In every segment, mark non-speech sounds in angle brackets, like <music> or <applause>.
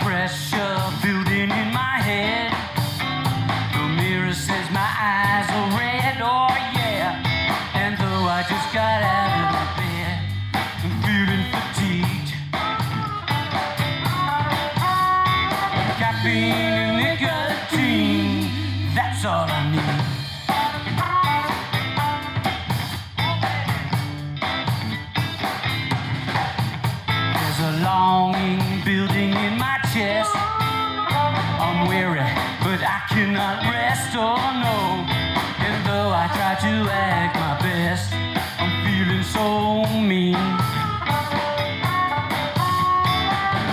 Pressure that's all I need. There's a longing building in my chest. I'm weary, but I cannot rest. Oh no. And though I try to act my best, I'm feeling so mean.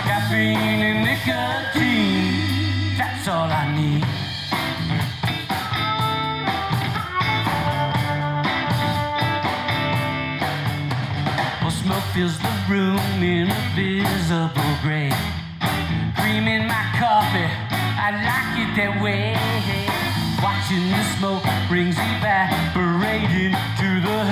Caffeine fills the room in a visible gray. Cream in my coffee, I like it that way. Watching the smoke brings evaporating to the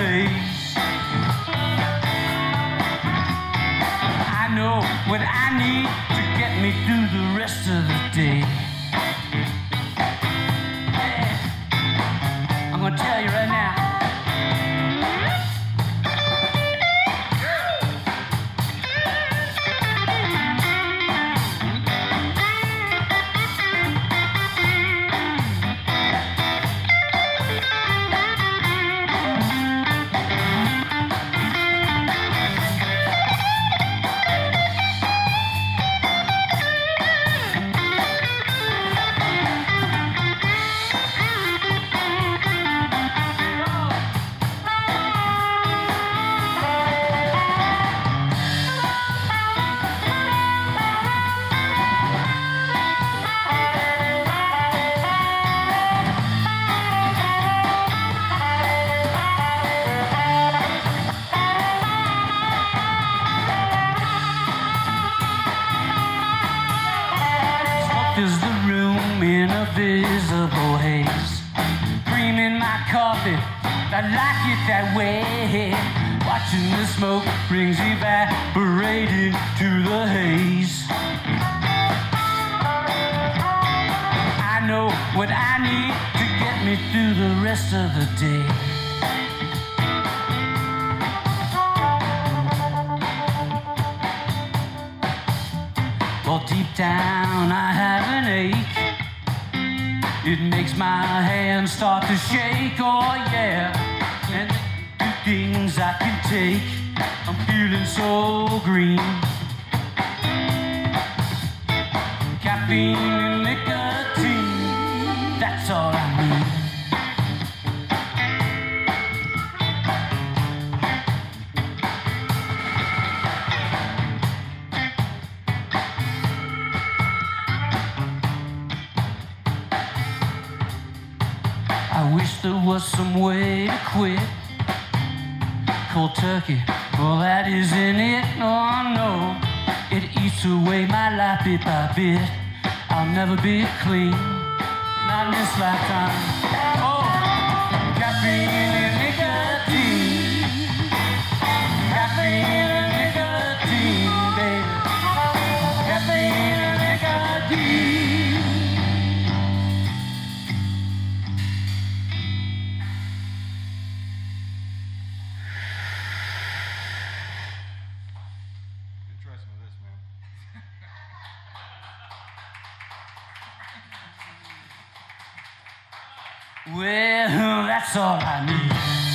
fills the room in a visible haze. Cream in my coffee, I like it that way. Watching the smoke brings evaporating to the haze. I know what I need to get me through the rest of the day. Well, deep down, I have an ache. It makes my hands start to shake, oh yeah. And the things I can take, I'm feeling so green. Caffeine I wish there was some way to quit. Cold turkey, well, that isn't it. Oh no, it eats away my life bit by bit. I'll never be clean, not in this lifetime. Oh, Well, <laughs> that's all I need.